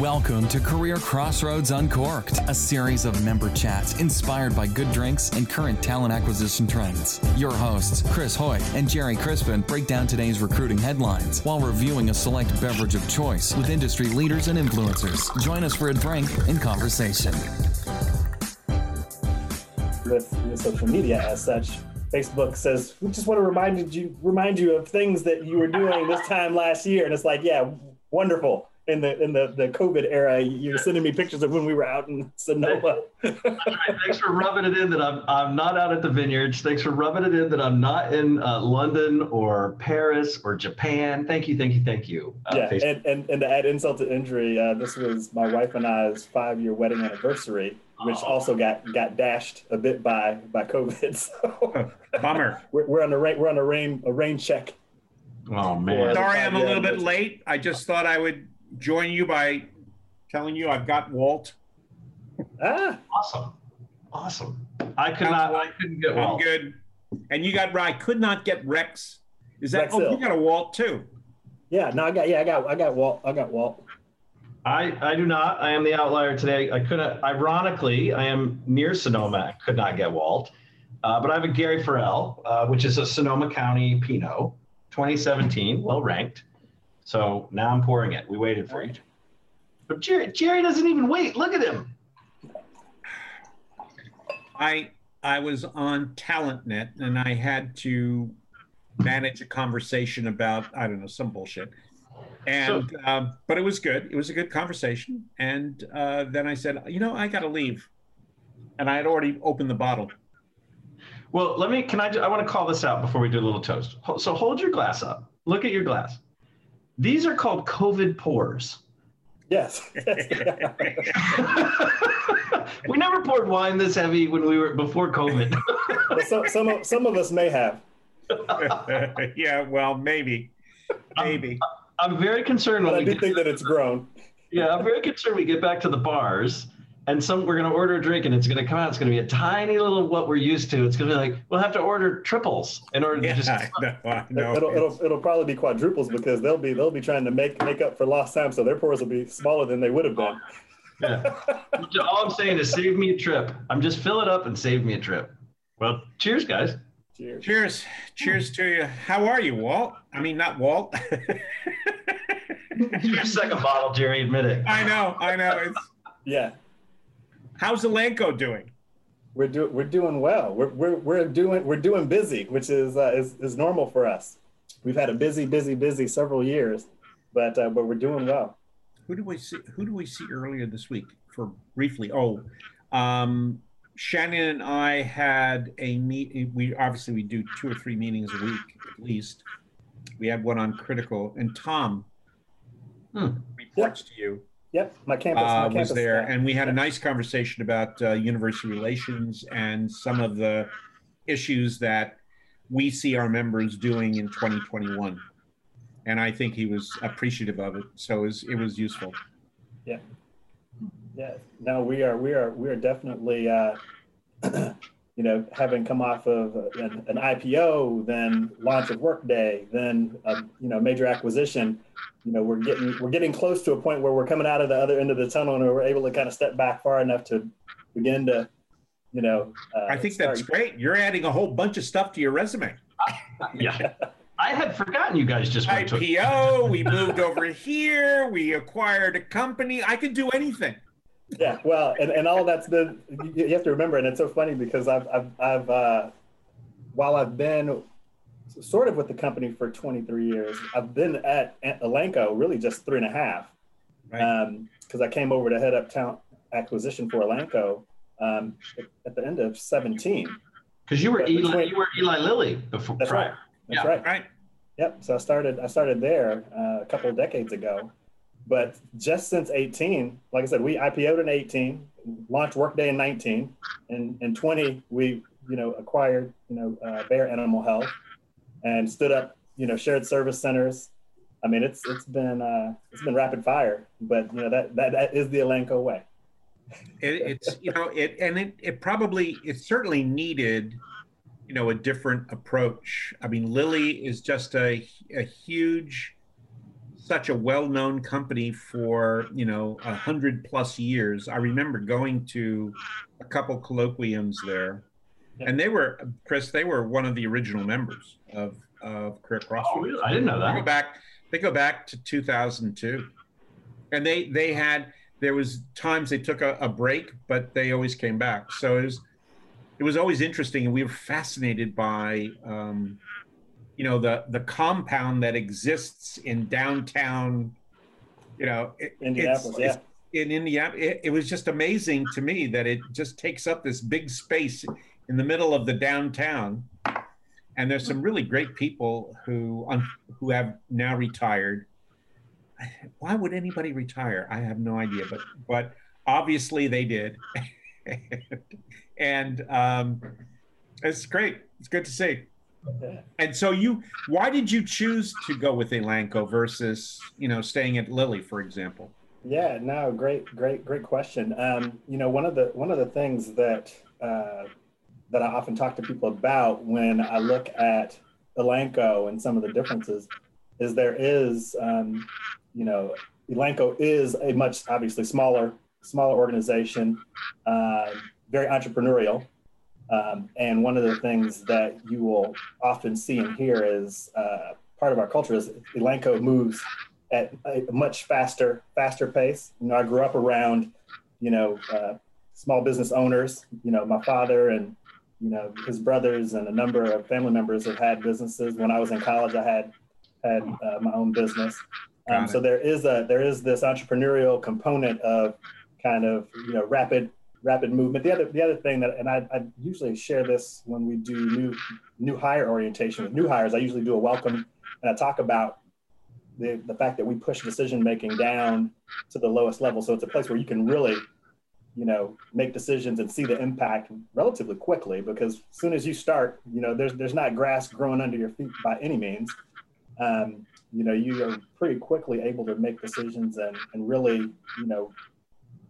Welcome to Career Crossroads Uncorked, a series of member chats inspired by good drinks and current talent acquisition trends. Your hosts, Chris Hoyt and Gerry Crispin, break down today's recruiting headlines while reviewing a select beverage of choice with industry leaders and influencers. Join us for a drink and conversation. With, with social media as such, Facebook says, "We just want to remind you remind you of things that you were doing this time last year," and it's like, yeah, wonderful in the in the, the COVID era, you're sending me pictures of when we were out in Sonoma. Thanks for rubbing it in that I'm I'm not out at the vineyards. Thanks for rubbing it in that I'm not in uh, London or Paris or Japan. Thank you, thank you, thank you. Uh, yeah, and, and and to add insult to injury, uh, this was my wife and I's five year wedding anniversary, which oh. also got got dashed a bit by by COVID. So bummer. we're, we're on a rain we're on a rain a rain check. Oh man! Sorry, I'm a little bit late. I just thought I would join you by telling you I've got Walt. Ah, awesome, awesome. I could not. I couldn't get Walt. I'm good. And you got. I could not get Rex. Is that? Rex oh, Hill. you got a Walt too. Yeah. No, I got. Yeah, I got. I got Walt. I got Walt. I, I do not. I am the outlier today. I couldn't. Ironically, I am near Sonoma. I could not get Walt, uh, but I have a Gary Farrell, uh, which is a Sonoma County Pinot, 2017, well ranked. So now I'm pouring it. We waited for you. But Gerry, Gerry doesn't even wait. Look at him. I I was on TalentNet and I had to manage a conversation about I don't know some bullshit. And so, um, but it was good. It was a good conversation. And uh, then I said, you know, I got to leave. And I had already opened the bottle. Well, let me. Can I? I want to call this out before we do a little toast. So hold your glass up. Look at your glass. These are called COVID pours. Yes. we never poured wine this heavy when we were before COVID. some, some, of, some of us may have. yeah, well, maybe. Maybe. I'm, I'm very concerned. But I do think that it's grown. Yeah, I'm very concerned we get back to the bars and some we're going to order a drink and it's going to come out. It's going to be a tiny little what we're used to. It's going to be like we'll have to order triples in order yeah, to just no, no, it'll, it'll, it'll probably be quadruples because they'll be they'll be trying to make make up for lost time so their pours will be smaller than they would have been. Yeah. All i'm saying is save me a trip. I'm just fill it up and save me a trip. Well cheers guys. Cheers. Cheers. Cheers to you. How are you walt? I mean not walt. Your second bottle gerry. Admit it. I know i know. It's yeah How's Elanco doing? We're doing we're doing well. We're, we're, we're doing we're doing busy, which is, uh, is is normal for us. We've had a busy, busy, busy several years, but uh, but we're doing well. Who do we see? Who do we see earlier this week? For briefly, oh, um, Shannon and I had a meet. We obviously we do two or three meetings a week at least. We had one on critical, and Tom hmm. reports to you Yep, my campus, my uh, campus was there, and we had a nice conversation about uh, university relations and some of the issues that we see our members doing in 2021. And I think he was appreciative of it, so it was, it was useful. Yeah, yeah. No, we are, we are, we are definitely, uh, you know, having come off of an, an IPO, then launch of Workday, then a, you know major acquisition you know we're getting we're getting close to a point where we're coming out of the other end of the tunnel and we're able to kind of step back far enough to begin to you know uh, i think start. that's great. You're adding a whole bunch of stuff to your resume. Yeah. I had forgotten you guys just went ipo we moved over here we acquired a company. I could do anything yeah well and, and all that's been you have to remember and it's so funny because i've i've, I've uh, while i've been sort of with the company for 23 years. I've been at Elanco really just three and a half because right. um, I came over to head up talent acquisition for Elanco um, at the end of 17. Because you were Eli, between, you were Eli Lilly before. That's prior. right. That's yeah. right. Right. Yep. So I started I started there uh, a couple of decades ago, but just since 18, like I said, we IPO'd in 18, launched Workday in 19, and in 20 we you know acquired you know uh, Bayer Animal Health and stood up, you know, shared service centers. I mean, it's it's been uh, it's been rapid fire, but you know that that, that is the Elanco way. it, it's you know it and it it probably it certainly needed you know a different approach. I mean, Lilly is just a a huge such a well-known company for you know a hundred plus years. I remember going to a couple colloquiums there, and they were Chris. They were one of the original members of of Career Crossroads. Oh, really? I didn't know that. They go back. They go back to 2002, and they they had there was times they took a, a break, but they always came back. So it was it was always interesting, and we were fascinated by um, you know the the compound that exists in downtown. You know, it- Indianapolis, yeah. in Indiana, it, it was just amazing to me that it just takes up this big space in the middle of the downtown. And there's some really great people who um, who have now retired. Why would anybody retire? I have no idea, but but obviously they did, and um, it's great. It's good to see. And so you, why did you choose to go with Elanco versus you know staying at Lilly, for example? Yeah, no, great, great, great question. Um, you know, one of the one of the things that uh, that I often talk to people about when I look at Elanco and some of the differences is there is, um, you know, Elanco is a much obviously smaller smaller organization, uh, very entrepreneurial. Um, and one of the things that you will often see and hear is uh, part of our culture is Elanco moves at a much faster faster pace. You know, I grew up around, you know, uh, small business owners. You know, my father and you know his brothers and a number of family members have had businesses. When I was in college, I had had uh, my own business. Um, so there is a there is this entrepreneurial component of kind of you know rapid rapid movement. The other the other thing that and I, I usually share this when we do new new hire orientation with new hires. I usually do a welcome and I talk about the, the fact that we push decision making down to the lowest level. So it's a place where you can really, you know, make decisions and see the impact relatively quickly because as soon as you start, you know, there's there's not grass growing under your feet by any means. Um, you know, you are pretty quickly able to make decisions and, and really, you know,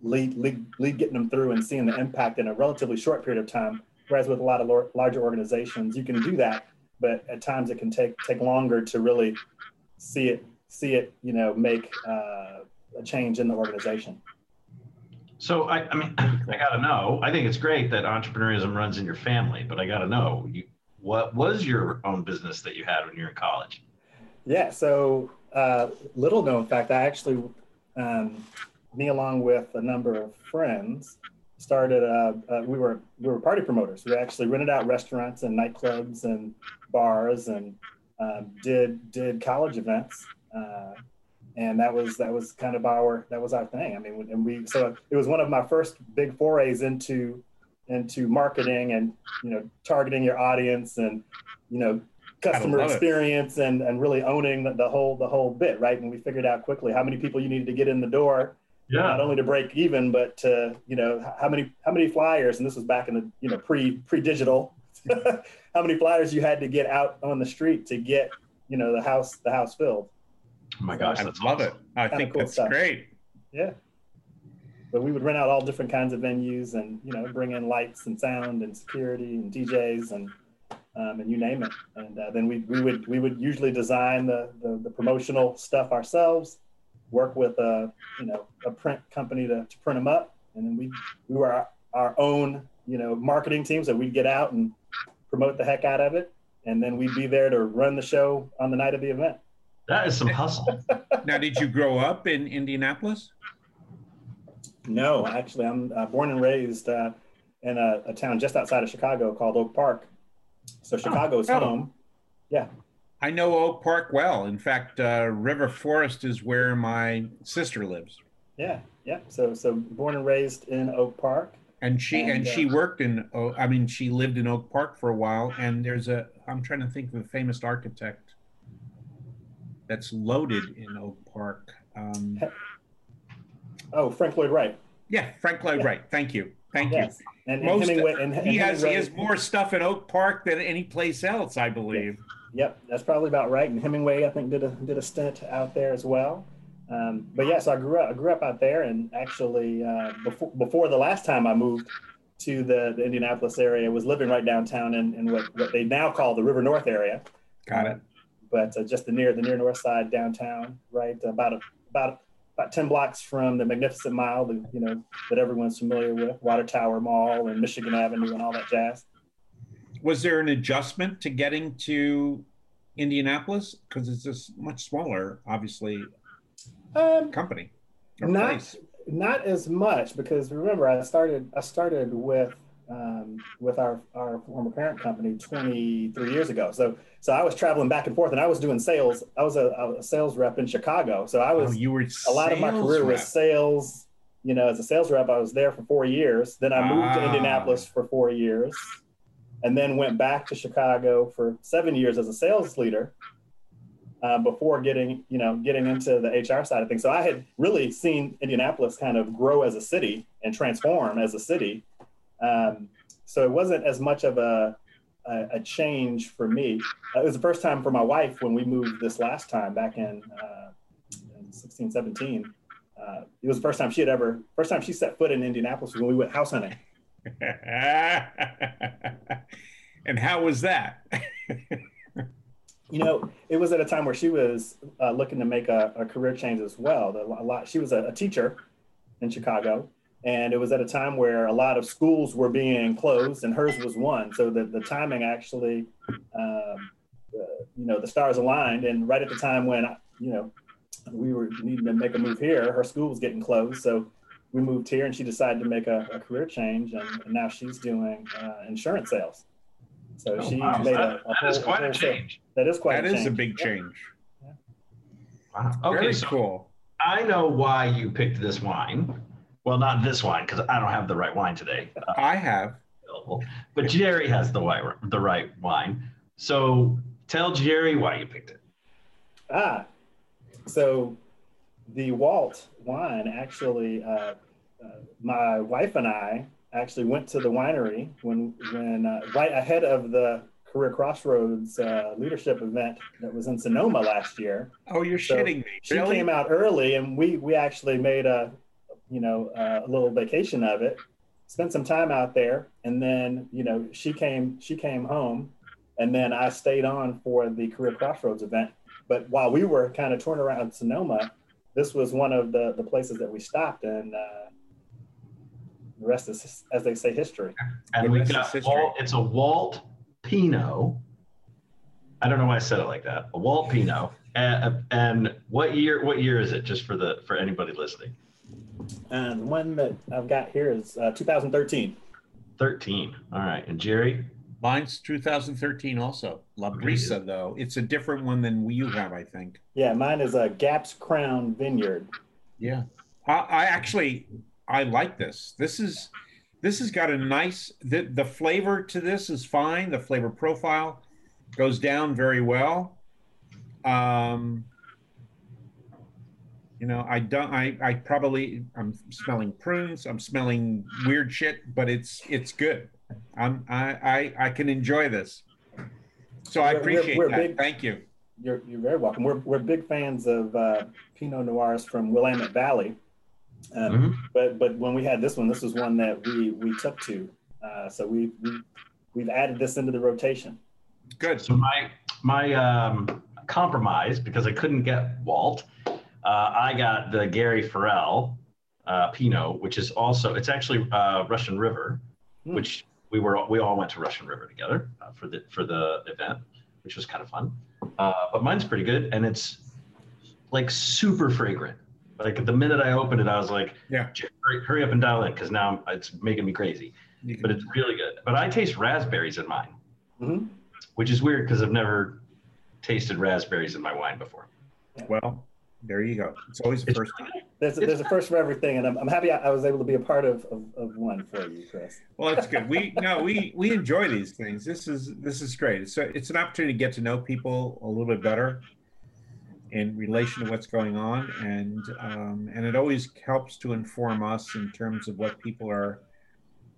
lead, lead, lead getting them through and seeing the impact in a relatively short period of time. Whereas with a lot of lar- larger organizations, you can do that, but at times it can take take longer to really see it see it you know make uh, a change in the organization. So I, I mean, I got to know. I think it's great that entrepreneurship runs in your family, but I got to know you, what was your own business that you had when you were in college? Yeah. So uh, little known fact, I actually, um, me along with a number of friends, started. Uh, uh, we were we were party promoters. We actually rented out restaurants and nightclubs and bars and um, did did college events. Uh, and that was that was kind of our that was our thing. I mean, and we so it was one of my first big forays into into marketing and you know targeting your audience and you know customer love it. experience and and really owning the, the whole the whole bit right. And we figured out quickly how many people you needed to get in the door, not only to break even, but to you know how many how many flyers. And this was back in the you know pre pre digital. how many flyers you had to get out on the street to get you know the house the house filled. Oh my gosh, I that's love awesome. it. I Kinda think cool that's stuff. great. Yeah. But we would rent out all different kinds of venues and, you know, bring in lights and sound and security and DJs and, um, and you name it. And uh, then we, we would, we would usually design the, the, the promotional stuff ourselves, work with a, you know, a print company to, to print them up. And then we, we were our, our own, you know, marketing team. So we'd get out and promote the heck out of it. And then we'd be there to run the show on the night of the event. That is some hustle. Now, did you grow up in Indianapolis? No, actually, I'm uh, born and raised uh, in a, a town just outside of Chicago called Oak Park. So Chicago's Oh. home. I know Oak Park well. In fact, uh, River Forest is where my sister lives, Yeah, yeah. So so born and raised in Oak Park. and she and, And, uh, she worked in. Oh, I mean, she lived in Oak Park for a while. And there's a. I'm trying to think of a famous architect that's loaded in Oak Park. Um, Oh, Frank Lloyd Wright. yeah, Frank Lloyd Yeah. Wright. Thank you. Thank Yes. And, and Most- Hemingway. And, and He has he has more stuff in Oak Park than any place else, I believe. Yep, that's probably about right. And Hemingway, I think, did a did a stint out there as well. Um, but yes, I grew up I grew up out there, and actually uh, before before the last time I moved to the, the Indianapolis area, was living right downtown in, in what what they now call the River North area. Got it. but uh, just the near the near north side downtown, right about a, about about 10 blocks from the Magnificent Mile, the, you know that everyone's familiar with, Water Tower Mall and Michigan Avenue and all that jazz. Was there an adjustment to getting to Indianapolis because it's a much smaller, obviously, um, company? Not place? not as much because remember I started I started with um, with our, our former parent company 23 years ago. So so I was traveling back and forth, and I was doing sales. I was a, a sales rep in Chicago. So I was oh, you were a lot of my career rep. was sales. You know, as a sales rep, I was there for four years. Then I moved Ah. to Indianapolis for four years, and then went back to Chicago for seven years as a sales leader. Uh, before getting, you know, getting into the HR side of things, so I had really seen Indianapolis kind of grow as a city and transform as a city. Um, so it wasn't as much of a, a, a change for me. It was the first time for my wife when we moved this last time back in, uh, in 16, 17. Uh, it was the first time she had ever, first time she set foot in Indianapolis when we went house hunting. And how was that? You know, it was at a time where she was uh, looking to make a, a career change as well. A lot, she was a, a teacher in Chicago, and it was at a time where a lot of schools were being closed, and hers was one. So the, the timing actually, uh, you know, the stars aligned, and right at the time when you know we were needing to make a move here, her school was getting closed, so we moved here, and she decided to make a, a career change, and, and now she's doing uh, insurance sales. So Oh, she wow. made That- a, a that is whole- quite a whole- change. That is quite that a is change. a big Yeah. change. Wow. Okay, Very so cool. I know why you picked this wine. Well, not this wine because I don't have the right wine today uh, I have. but Gerry has the right the right wine. So tell Gerry why you picked it. Ah, so the Walt wine actually, uh, uh, my wife and I actually went to the winery when, when uh, right ahead of the Career Crossroads uh, leadership event that was in Sonoma last year. Oh, you're So shitting me. She really? came out early, and we we actually made a, you know, a little vacation of it. Spent some time out there, and then you know she came she came home, and then I stayed on for the Career Crossroads event. But while we were kind of touring around Sonoma, this was one of the the places that we stopped, and uh, the rest is, as they say, history. And The we got history. Walt. It's a Walt Pinot. I don't know why I said it like that. A Walt Pinot. And, and what year? What year is it? Just for the for anybody listening. And the one that I've got here is uh, 2013. Thirteen. All right. And Gerry. Mine's 2013 also. La Brisa, though. It's a different one than you have, I think. Yeah, mine is a Gap's Crown Vineyard. Yeah. I, I actually I like this. This is this has got a nice the the flavor to this is fine. The flavor profile goes down very well. Um you know, I don't I I probably I'm smelling prunes, I'm smelling weird shit, but it's it's good. I'm I I, I can enjoy this. So I We're- we're- appreciate we're that. big- Thank you. You're, you're very welcome. We're, we're big fans of uh, Pinot Noirs from Willamette Valley. Um, Mhm. But but when we had this one, this was one that we we took to. Uh, so we, we we've added this into the rotation. Good. So my my um, compromise because I couldn't get Walt, uh, I got the Gary Farrell uh, Pinot, which is also it's actually uh, Russian River, Hmm. which we were we all went to Russian River together uh, for the for the event, which was kind of fun. Uh, but mine's pretty good, and it's like super fragrant. Like the minute I opened it, I was like, Yeah. hurry, hurry up and dial in because now I'm, it's making me crazy. Can- But it's really good. But I taste raspberries in mine Mhm. which is weird because I've never tasted raspberries in my wine before. well, there you go. It's always the first really- There's a, there's a first for everything, and I'm, I'm happy I, I was able to be a part of, of, of one for you, Chris. Well, that's good. We no, we we enjoy these things. This is this is great. It's a, it's an opportunity to get to know people a little bit better in relation to what's going on, and um, and it always helps to inform us in terms of what people are,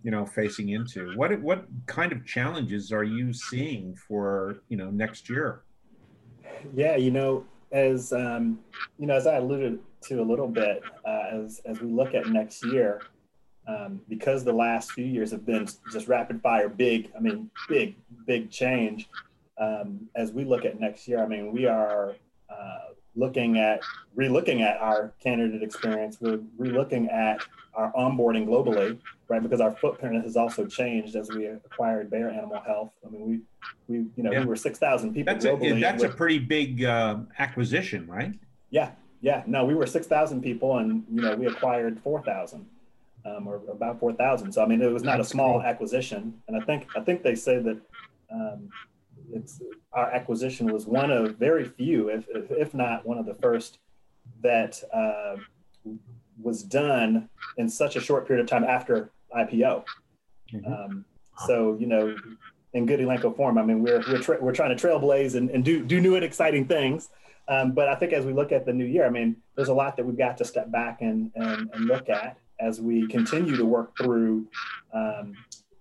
you know, facing into. What what kind of challenges are you seeing for you know next year? Yeah, you know, as um, you know, as I alluded to a little bit, uh, as as we look at next year, um, because the last few years have been just rapid fire, big. I mean, big, big change. um, as we look at next year, I mean, we are uh, looking at re-looking at our candidate experience. We're re-looking at our onboarding globally, right? Because our footprint has also changed as we acquired Bayer Animal Health. I mean, we we you know Yeah. we were six thousand people That's a, globally. that's a pretty big uh, acquisition, right? yeah, yeah. No, we were six thousand people, and you know we acquired four thousand. Um, or about four thousand. So I mean, it was not a small cool. acquisition, and I think I think they say that um, our acquisition was one of very few, if if, if not one of the first, that uh, was done in such a short period of time after IPO. Mhm. Um, so you know, in good Elanco form, I mean, we're we're, tra- we're trying to trailblaze and, and do do new and exciting things. Um, but I think as we look at the new year, I mean, there's a lot that we've got to step back and and, and look at as we continue to work through um,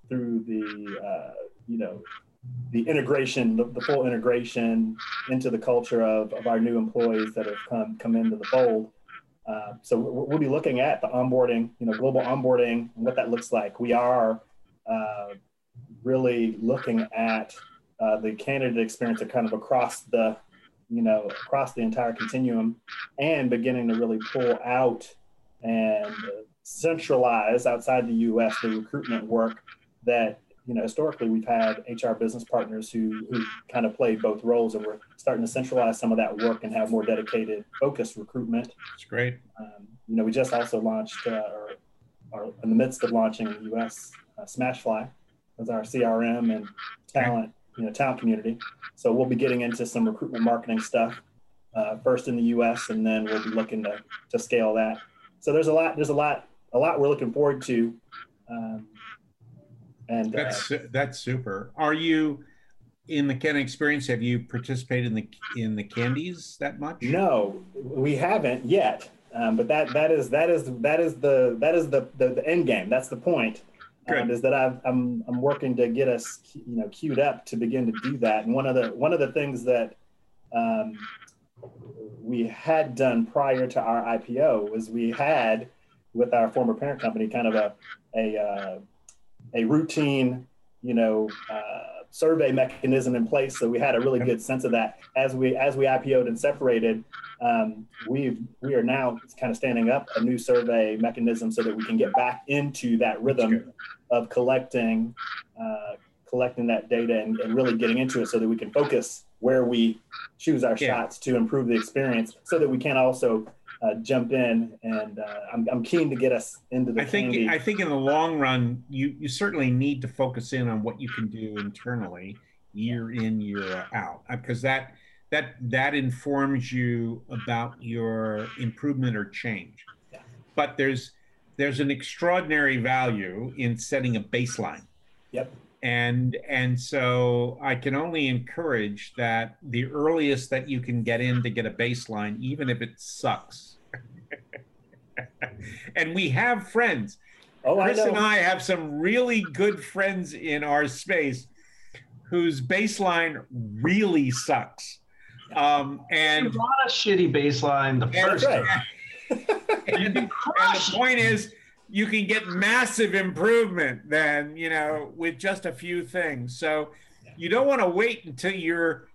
through the uh, you know the integration, the, the full integration into the culture of, of our new employees that have come come into the fold. Uh, so we'll, be looking at the onboarding, you know, global onboarding, and what that looks like. We are uh, really looking at uh, the candidate experience of kind of across the, you know, across the entire continuum, and beginning to really pull out and centralize outside the U.S. the recruitment work that you know historically we've had HR business partners who who kind of played both roles, and we're starting to centralize some of that work and have more dedicated, focused recruitment. It's great. Um, you know, we just also launched, uh, or are in the midst of launching the U.S. Uh, Smashfly as our CRM and talent, you know, talent community. So we'll be getting into some recruitment marketing stuff uh, first in the U.S. and then we'll be looking to to scale that. So there's a lot, there's a lot, a lot we're looking forward to. Um, and uh, That's su- that's super. Are you in the Ken experience? Have you participated in the in the CandEs that much? No, we haven't yet. Um, but that that is that is that is the that is the the, the end game. That's the point. Um, is that I've, I'm I'm working to get us you know queued up to begin to do that. And one of the one of the things that um, we had done prior to our IPO was we had with our former parent company kind of a a uh, a routine you know uh, survey mechanism in place. So we had a really good sense of that as we as we IPO'd and separated um, we we are now kind of standing up a new survey mechanism so that we can get back into that rhythm of collecting uh, collecting that data and, and really getting into it so that we can focus where we choose our Yeah. shots to improve the experience so that we can also uh, jump in and uh, I'm, I'm keen to get us into the I think CandE. I think in the long run, you you certainly need to focus in on what you can do internally, year in year out, because that that that informs you about your improvement or change. Yeah. But there's there's an extraordinary value in setting a baseline. Yep. And and so I can only encourage that the earliest that you can get in to get a baseline, even if it sucks. and we have friends. oh, I Chris know. and I have some really good friends in our space whose baseline really sucks. Um, You and, want a shitty baseline the first right. and, and the point is, you can get massive improvement then, you know, with just a few things. So you don't want to wait until you're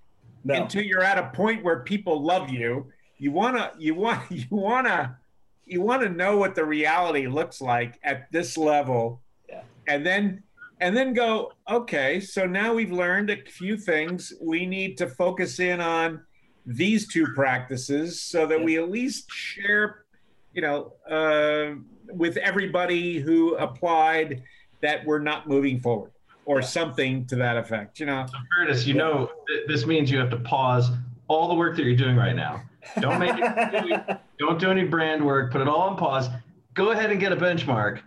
no. until you're at a point where people love you. You wanna you want you wanna you wanna know what the reality looks like at this level. Yeah. And then and then go, okay, so now we've learned a few things. We need to focus in on these two practices so that we at least share, you know, uh, with everybody who applied that we're not moving forward or something to that effect. You know, Curtis, you know th- this means you have to pause all the work that you're doing right now. Don't make it, don't do any brand work. Put it all on pause. Go ahead and get a benchmark,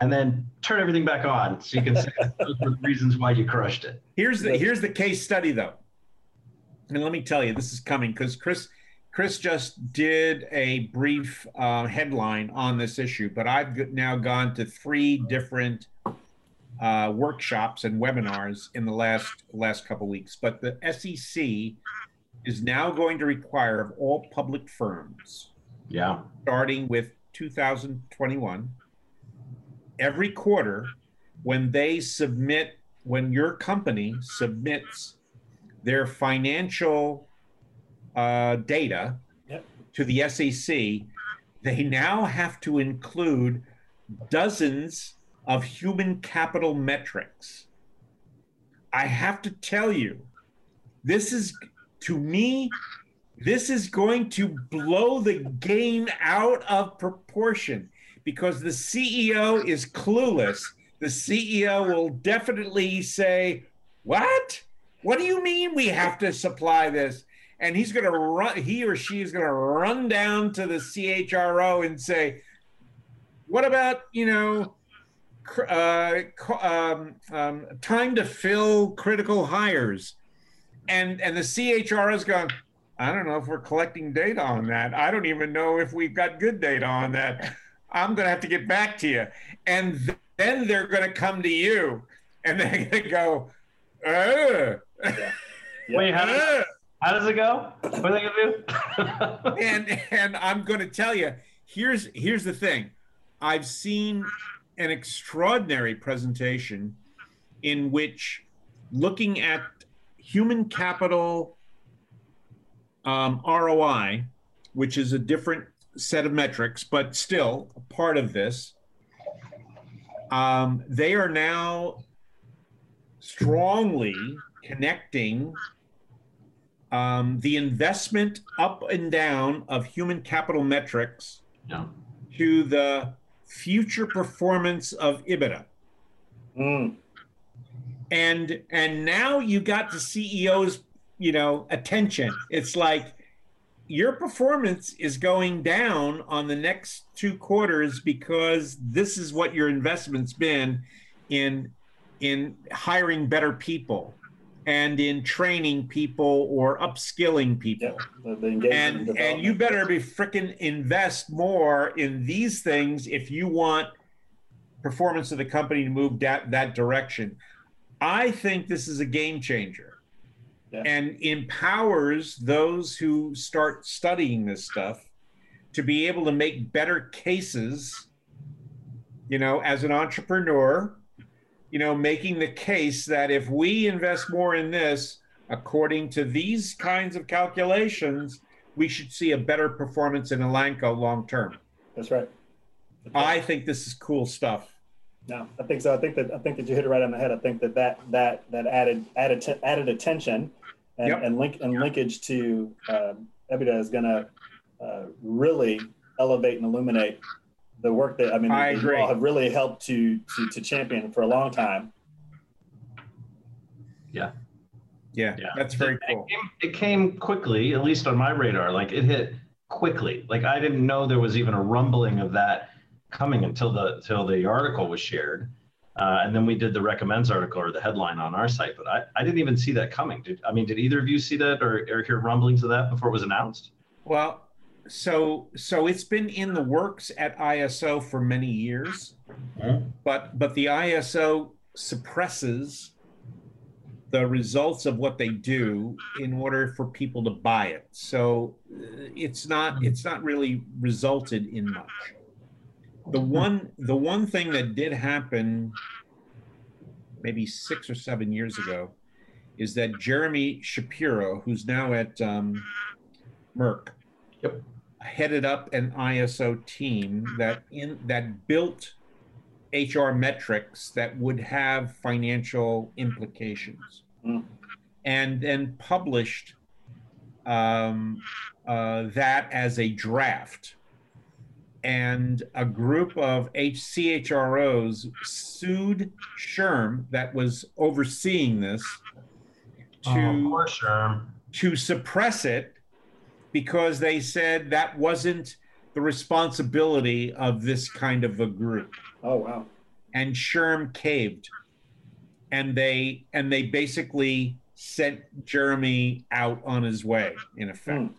and then turn everything back on so you can say those were the reasons why you crushed it. Here's the here's the case study though, and let me tell you, this is coming because Chris Chris just did a brief uh, headline on this issue, but I've now gone to three different uh, workshops and webinars in the last last couple weeks. But the SEC is now going to require of all public firms Yeah. starting with 2021 every quarter when they submit when your company submits their financial uh, data Yep. to the SEC, they now have to include dozens of human capital metrics. I have to tell you, this is to me, this is going to blow the game out of proportion because the CEO is clueless. The CEO will definitely say, What? What do you mean we have to supply this? And he's going to run, he or she is going to run down to the CHRO and say, What about, you know, uh, um, um, time to fill critical hires? And, and the CHRO is going, I don't know if we're collecting data on that. I don't even know if we've got good data on that. I'm going to have to get back to you. And th- then they're going to come to you and they're going to go, uh, Yeah. Wait, how uh. How does it go? What are they gonna do? and and I'm to tell you, here's here's the thing. I've seen an extraordinary presentation in which looking at human capital um, ROI, which is a different set of metrics, but still a part of this. Um, they are now strongly connecting um, the investment up and down of human capital metrics Yeah. to the future performance of EBITDA. Mm. And and now you got the CEO's, you know, attention. It's like your performance is going down on the next two quarters because this is what your investment's been in in hiring better people and in training people or upskilling people Yeah. The, the engagement and and you better be freaking invest more in these things if you want performance of the company to move that that direction i think this is a game changer Yeah. and empowers those who start studying this stuff to be able to make better cases you know as an entrepreneur you know making the case that if we invest more in this according to these kinds of calculations we should see a better performance in elanco long term That's right. That's right. i think this is cool stuff No, I think so. I think that I think that you hit it right on the head. I think that that that that added added t- added attention and, Yep. and link and linkage to um, EBITDA is going to uh, really elevate and illuminate the work that I mean I agree. you all have really helped to to to champion for a long time. yeah, Yeah. that's very It cool came, it came quickly, at least on my radar. Like it hit quickly. Like I didn't know there was even a rumbling of that coming until the until the article was shared. Uh, and then we did the recommends article or the headline on our site, but I, I didn't even see that coming. Did I mean did either of you see that or, or hear rumblings of that before it was announced? Well, so so it's been in the works at ISO for many years, Mhm. but but the ISO suppresses the results of what they do in order for people to buy it. So uh, it's not it's not really resulted in much. The one the one thing that did happen maybe 6 or 7 years ago is that Jeremy Shapiro, who's now at um, Merck, Yep. Headed up an ISO team that in that built HR metrics that would have financial implications, Mm. and then published um, uh, that as a draft. And a group of HCHROs sued SHRM, that was overseeing this to oh, SHRM. to suppress it because they said that wasn't the responsibility of this kind of a group. Oh wow. and SHRM caved. And they and they basically sent Jeremy out on his way in effect.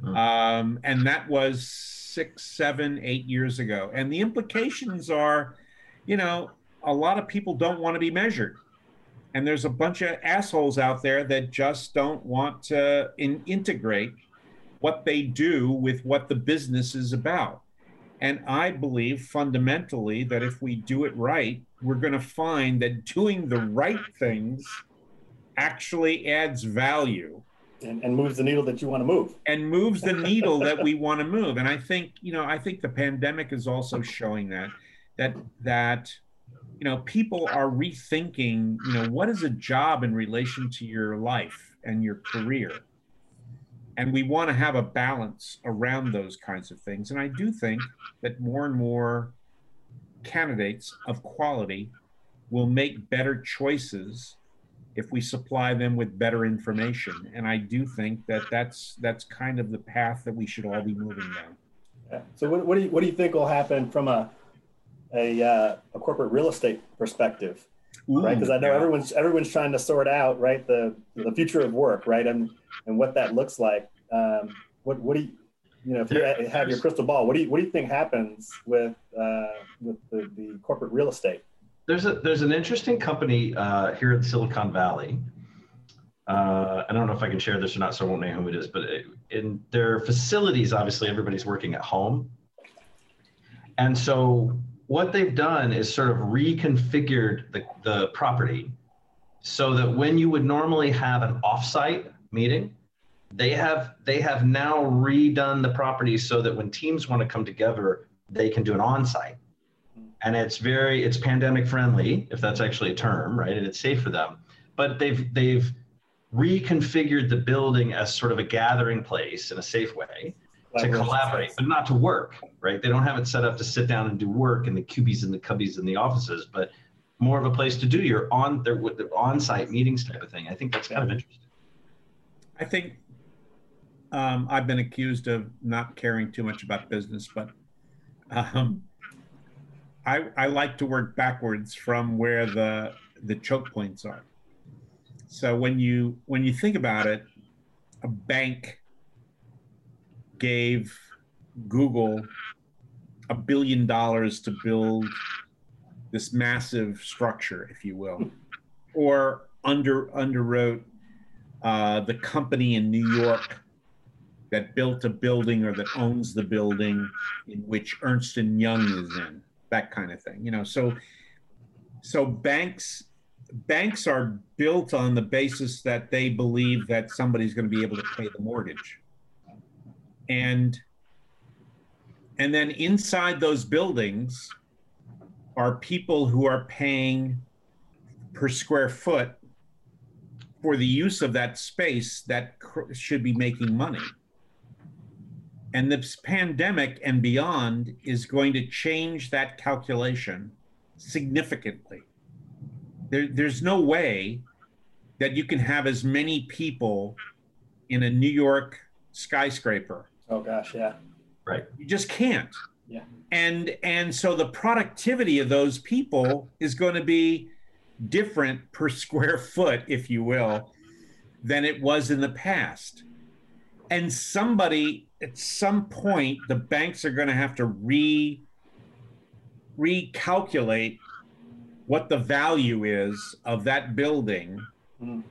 Hmm. um, and that was six seven eight years ago. And the implications are you know a lot of people don't want to be measured. And there's a bunch of assholes out there that just don't want to in, integrate what they do with what the business is about. And i believe fundamentally that if we do it right we're going to find that doing the right things actually adds value. And, and moves the needle that you want to move. And moves the needle that we want to move. And i think you know i think the pandemic is also showing that that that you know people are rethinking you know what is a job in relation to your life and your career and we want to have a balance around those kinds of things. And i do think that more and more candidates of quality will make better choices if we supply them with better information. And i do think that that's that's kind of the path that we should all be moving down. So what, what do you what do you think will happen from a a, uh, a corporate real estate perspective Ooh, right because i know yeah. everyone's everyone's trying to sort out right the the future of work right and and what that looks like um, what what do you you know if you have your crystal ball what do you what do you think happens with uh, with the, the corporate real estate there's a there's an interesting company uh, here in Silicon Valley. Uh, I don't know if I can share this or not, so I won't name who it is. But it, in their facilities, obviously everybody's working at home, and so what they've done is sort of reconfigured the, the property so that when you would normally have an offsite meeting, they have they have now redone the property so that when teams want to come together, they can do an onsite. And it's very it's pandemic friendly if that's actually a term right? And it's safe for them. But they've they've reconfigured the building as sort of a gathering place in a safe way to collaborate. but not to work right? They don't have it set up to sit down and do work in the cubies and the cubbies in the offices but more of a place to do your on their the on-site meetings type of thing. I think that's kind of interesting. I think um, i've been accused of not caring too much about business but um, I, I like to work backwards from where the the choke points are. So when you when you think about it, a bank gave Google a billion dollars to build this massive structure, if you will, or under underwrote uh, the company in New York that built a building or that owns the building in which Ernst and Young is in that kind of thing you know? So so banks banks are built on the basis that they believe that somebody's going to be able to pay the mortgage and and then inside those buildings are people who are paying per square foot for the use of that space that cr- should be making money and this pandemic and beyond is going to change that calculation significantly. There, there's no way that you can have as many people in a New York skyscraper. Oh gosh, yeah. Right. You just can't. Yeah. And and so the productivity of those people is going to be different per square foot, if you will, than it was in the past. And somebody at some point the banks are going to have to re recalculate what the value is of that building mm.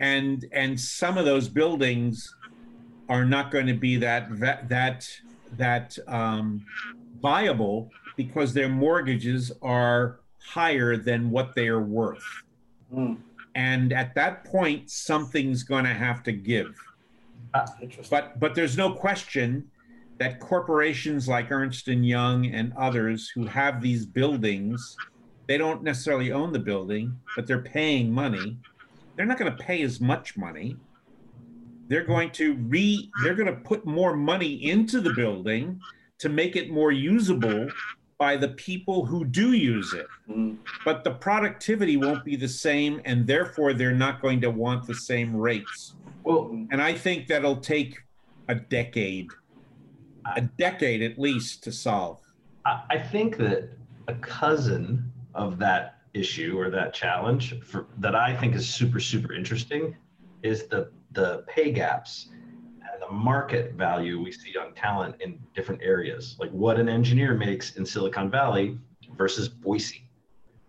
and and some of those buildings are not going to be that that that um, viable because their mortgages are higher than what they are worth mm. and at that point something's going to have to give but but there's no question that corporations like Ernst and Young and others who have these buildings, they don't necessarily own the building, but they're paying money. They're not going to pay as much money. They're going to re they're going to put more money into the building to make it more usable by the people who do use it. Mm. But the productivity won't be the same and therefore they're not going to want the same rates. Well, and I think that'll take a decade, a decade at least to solve. I think that a cousin of that issue or that challenge for, that I think is super, super interesting is the, the pay gaps and the market value we see on talent in different areas. Like what an engineer makes in Silicon Valley versus Boise.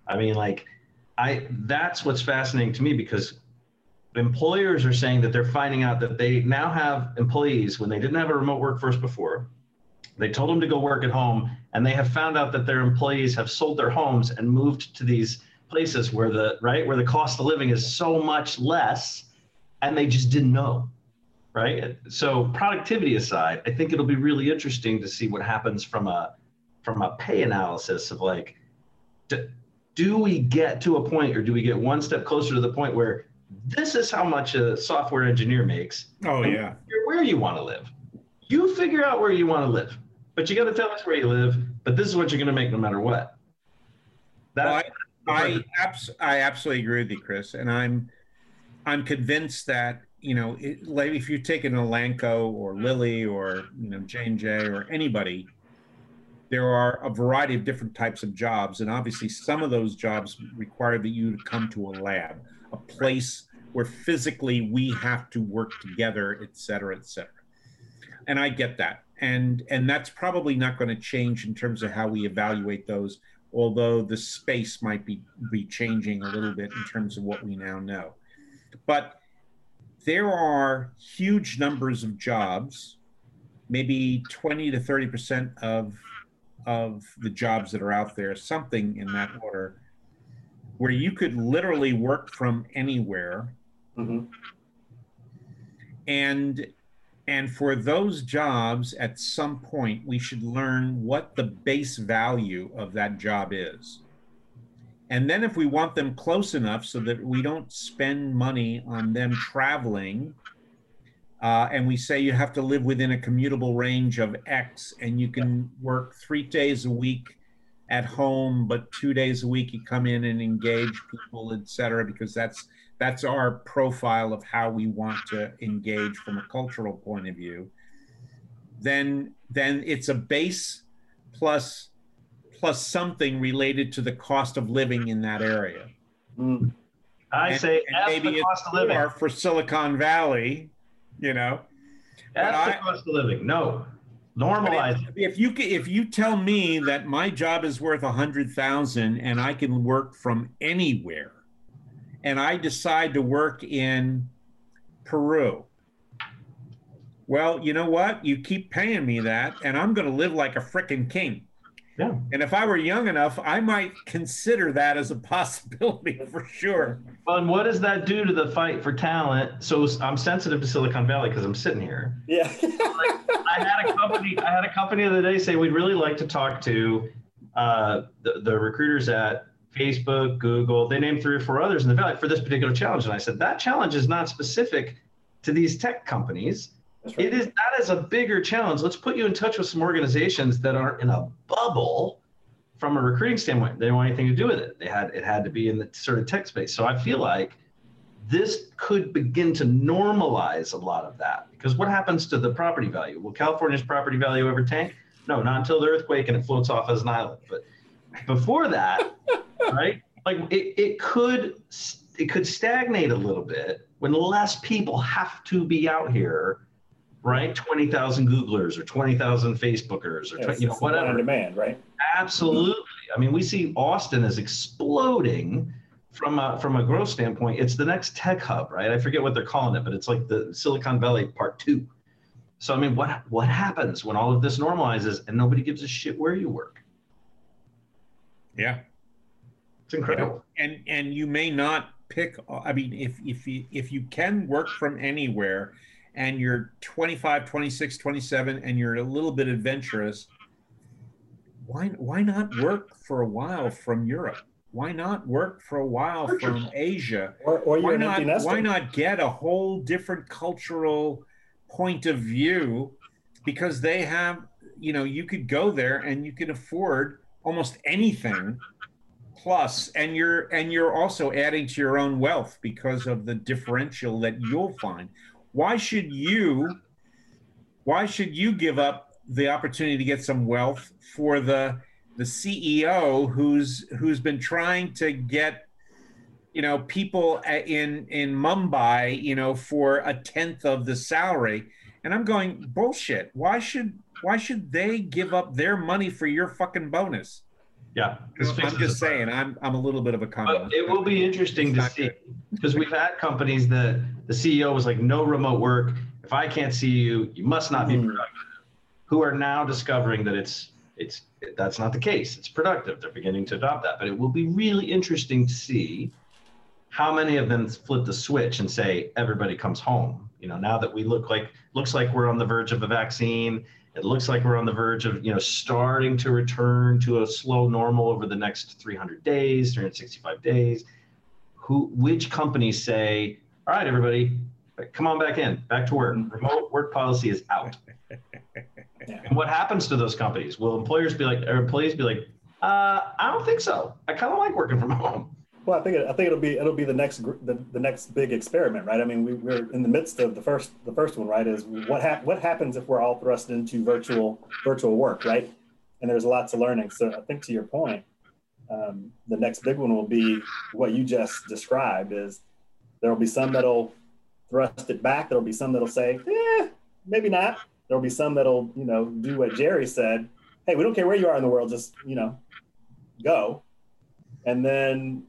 I mean, like, I that's what's fascinating to me because employers are saying that they're finding out that they now have employees when they didn't have a remote workforce before. They told them to go work at home, and they have found out that their employees have sold their homes and moved to these places where the right where the cost of living is so much less, and they just didn't know, right? So productivity aside, I think it'll be really interesting to see what happens from a from a pay analysis of like, do, do we get to a point or do we get one step closer to the point where this is how much a software engineer makes? Oh yeah. Where you want to live. You figure out where you want to live, but you got to tell us where you live. But this is what you're going to make no matter what. That's well, I I, abs- I absolutely agree with you, Chris, and I'm I'm convinced that you know, it, like if you take an Elanco or Lilly or you know J and J or anybody, there are a variety of different types of jobs, and obviously some of those jobs require that you to come to a lab, a place where physically we have to work together, et cetera, et cetera. And I get that, and and that's probably not going to change in terms of how we evaluate those, although the space might be be changing a little bit in terms of what we now know. But there are huge numbers of jobs, maybe 20 to 30 percent of of the jobs that are out there, something in that order, where you could literally work from anywhere. Mm-hmm. And and for those jobs, at some point, we should learn what the base value of that job is. And then, if we want them close enough so that we don't spend money on them traveling uh, and we say you have to live within a commutable range of X, and you can work three days a week at home, but two days a week you come in and engage people, et cetera, because that's that's our profile of how we want to engage from a cultural point of view. Then then it's a base plus plus something related to the cost of living in that area. Mm. I and, say and maybe the cost of living for Silicon Valley you know. That's the cost of living. No, normalize. If, if you if you tell me that my job is worth a hundred thousand and I can work from anywhere, and I decide to work in Peru, well, you know what? You keep paying me that, and I'm going to live like a freaking king. Yeah. And if I were young enough, I might consider that as a possibility for sure. Well, and what does that do to the fight for talent? So I'm sensitive to Silicon Valley because I'm sitting here. Yeah. like, I had a company. I had a company the other day say we'd really like to talk to uh, the, the recruiters at Facebook, Google. They named three or four others in the valley for this particular challenge, and I said that challenge is not specific to these tech companies. Right. It is that is a bigger challenge. Let's put you in touch with some organizations that aren't in a bubble from a recruiting standpoint. They didn't want anything to do with it. They had it had to be in the sort of tech space. So I feel like this could begin to normalize a lot of that. Because what happens to the property value? Will California's property value ever tank? No, not until the earthquake and it floats off as an island. But before that, right? Like it, it could it could stagnate a little bit when less people have to be out here right? 20,000 Googlers or 20,000 Facebookers or 20, you know, whatever. On demand, right? Absolutely. I mean, we see Austin is exploding from a, from a growth standpoint. It's the next tech hub, right? I forget what they're calling it, but it's like the Silicon Valley part two. So, I mean, what, what happens when all of this normalizes and nobody gives a shit where you work? Yeah. It's incredible. Yeah. And, and you may not pick, I mean, if, if you, if you can work from anywhere, and you're 25, 26, 27, and you're a little bit adventurous, why why not work for a while from Europe? Why not work for a while from Asia? Or, or why not why not get a whole different cultural point of view? Because they have, you know, you could go there and you can afford almost anything plus and you're and you're also adding to your own wealth because of the differential that you'll find why should you why should you give up the opportunity to get some wealth for the the CEO who's who's been trying to get you know people in in Mumbai you know for a tenth of the salary? And I'm going bullshit. Why should why should they give up their money for your fucking bonus yeah, I'm just saying, I'm I'm a little bit of a con. It will be interesting to see because we've had companies that the CEO was like, no remote work. If I can't see you, you must not be mm. productive. Who are now discovering that it's It's that's not the case. It's productive. They're beginning to adopt that, but it will be really interesting to see how many of them flip the switch and say everybody comes home. You know, now that we look like looks like we're on the verge of a vaccine, it looks like we're on the verge of you know starting to return to a slow normal over the next 300 days, 365 days. Who, which companies say, all right, everybody, come on back in, back to work. Remote work policy is out. And what happens to those companies? Will employers be like, or employees be like, uh, I don't think so. I kind of like working from home. Well, I think it, I think it'll be it'll be the next the, the next big experiment, right? I mean, we, we're in the midst of the first the first one, right? Is what hap- what happens if we're all thrust into virtual virtual work, right? And there's lots of learning. So I think to your point, um, the next big one will be what you just described. Is there will be some that'll thrust it back. There'll be some that'll say, eh, maybe not there'll be some that'll you know do what Gerry said. Hey, we don't care where you are in the world, just you know, go. And then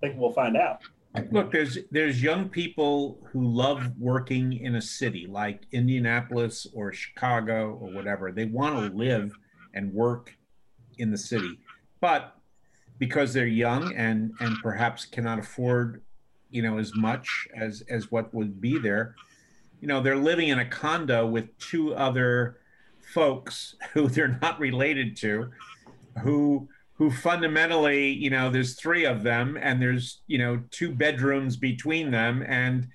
think we'll find out. Look, there's there's young people who love working in a city like Indianapolis or Chicago or whatever. They want to live and work in the city, but because they're young and and perhaps cannot afford, you know, as much as as what would be there, you know, they're living in a condo with two other folks who they're not related to, who who fundamentally, you know, there's three of them and there's, you know, two bedrooms between them and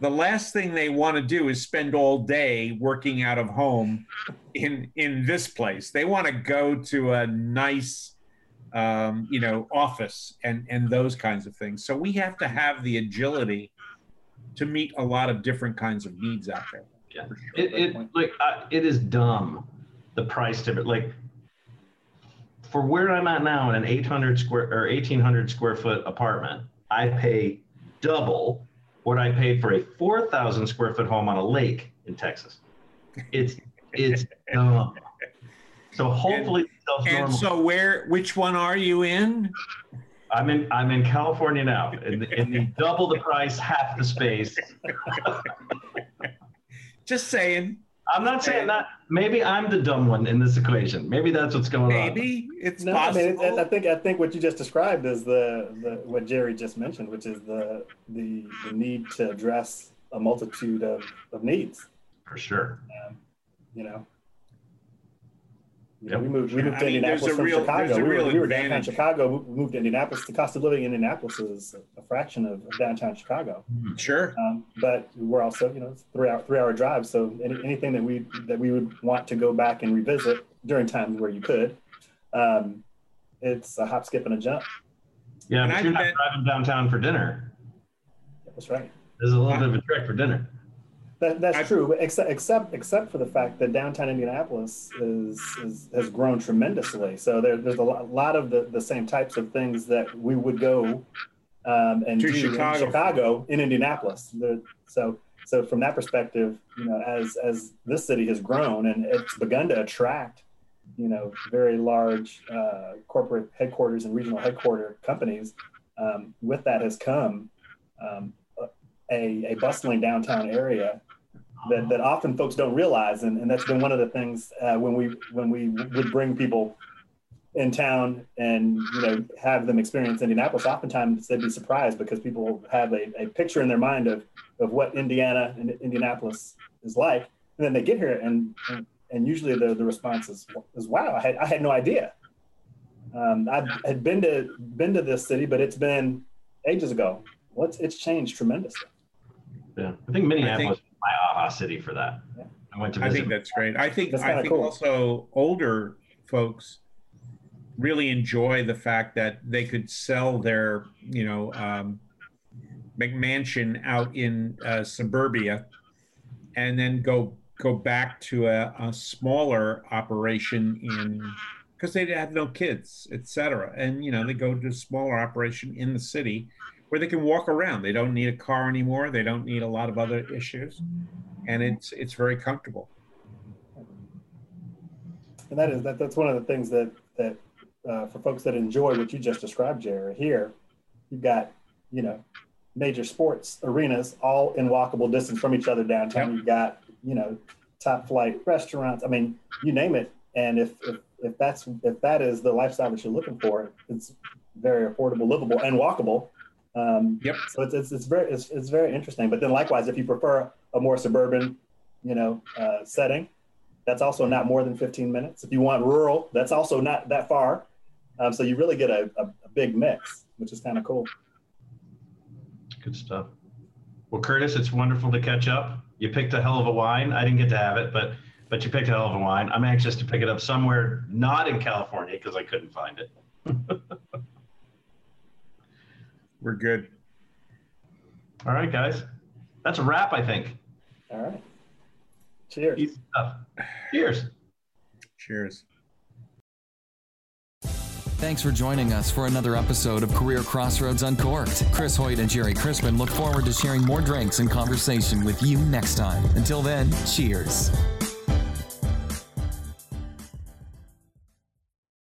the last thing they want to do is spend all day working out of home in in this place. They want to go to a nice um, you know, office and and those kinds of things. So we have to have the agility to meet a lot of different kinds of needs out there. Yeah, sure, it, it like uh, it is dumb the price difference. Like for where I'm at now in an 800 square or 1800 square foot apartment, I pay double what I paid for a 4,000 square foot home on a lake in Texas. It's it's dumb. So hopefully, and, and so where? Which one are you in? I'm in I'm in California now, in, in the double the price, half the space. Just saying. I'm not saying that. Maybe I'm the dumb one in this equation. Maybe that's what's going Maybe. on. Maybe it's no, possible. I, mean, I think I think what you just described is the, the what Gerry just mentioned, which is the the, the need to address a multitude of, of needs. For sure. Um, you know, Yep. We moved. We moved to I mean, Indianapolis from real, Chicago. We were, we were, downtown Chicago. We moved to Indianapolis. The cost of living in Indianapolis is a fraction of downtown Chicago. Hmm. Sure. Um, but we're also, you know, three hour three hour drive. So any, anything that we that we would want to go back and revisit during times where you could, um, it's a hop, skip, and a jump. Yeah, and but you're not driving downtown for dinner. That's right. There's a little bit of a trick for dinner. That, that's I, true, except except except for the fact that downtown Indianapolis is, is has grown tremendously. So there, there's a lot, lot of the, the same types of things that we would go um, and do Chicago. in Chicago in Indianapolis. So so from that perspective, you know, as as this city has grown and it's begun to attract, you know, very large uh, corporate headquarters and regional headquarter companies, um, with that has come um, a, a bustling downtown area that, that often folks don't realize. And, and that's been one of the things uh, when we when we would bring people in town and you know have them experience Indianapolis. Oftentimes they'd be surprised because people have a, a picture in their mind of of what Indiana and Indianapolis is like, and then they get here and and, and usually the, the response is, is wow, I had I had no idea. Um, I had been to been to this city, but it's been ages ago. Well, it's, it's changed tremendously. Yeah, I think Minneapolis my aha city for that. Yeah. I went to. I think that's great. I think I think cool. also older folks really enjoy the fact that they could sell their you know um, McMansion out in uh, suburbia, and then go go back to a, a smaller operation in because they have no kids, etc. And you know they go to a smaller operation in the city where they can walk around. They don't need a car anymore. They don't need a lot of other issues, and it's it's very comfortable. And that is that that's one of the things that that uh, for folks that enjoy what you just described, Gerry. Here, you've got you know major sports arenas all in walkable distance from each other downtown. Yep. You've got you know top flight restaurants. I mean, you name it, And if, if if that's if that is the lifestyle that you're looking for, it's very affordable, livable, and walkable. Um, Yep. So it's, it's, it's very it's, it's very interesting. But then likewise, if you prefer a more suburban, you know, uh, setting, that's also not more than 15 minutes. If you want rural, that's also not that far. Um, so you really get a, a, a big mix, which is kind of cool. Good stuff. Well, Curtis, it's wonderful to catch up. You picked a hell of a wine. I didn't get to have it, but but you picked a hell of a wine. I'm anxious to pick it up somewhere not in California because I couldn't find it. We're good. All right, guys. That's a wrap, I think. All right. Cheers. Easy stuff. Cheers. Cheers. Thanks for joining us for another episode of Career Crossroads Uncorked. Chris Hoyt and Gerry Crispin look forward to sharing more drinks and conversation with you next time. Until then, cheers.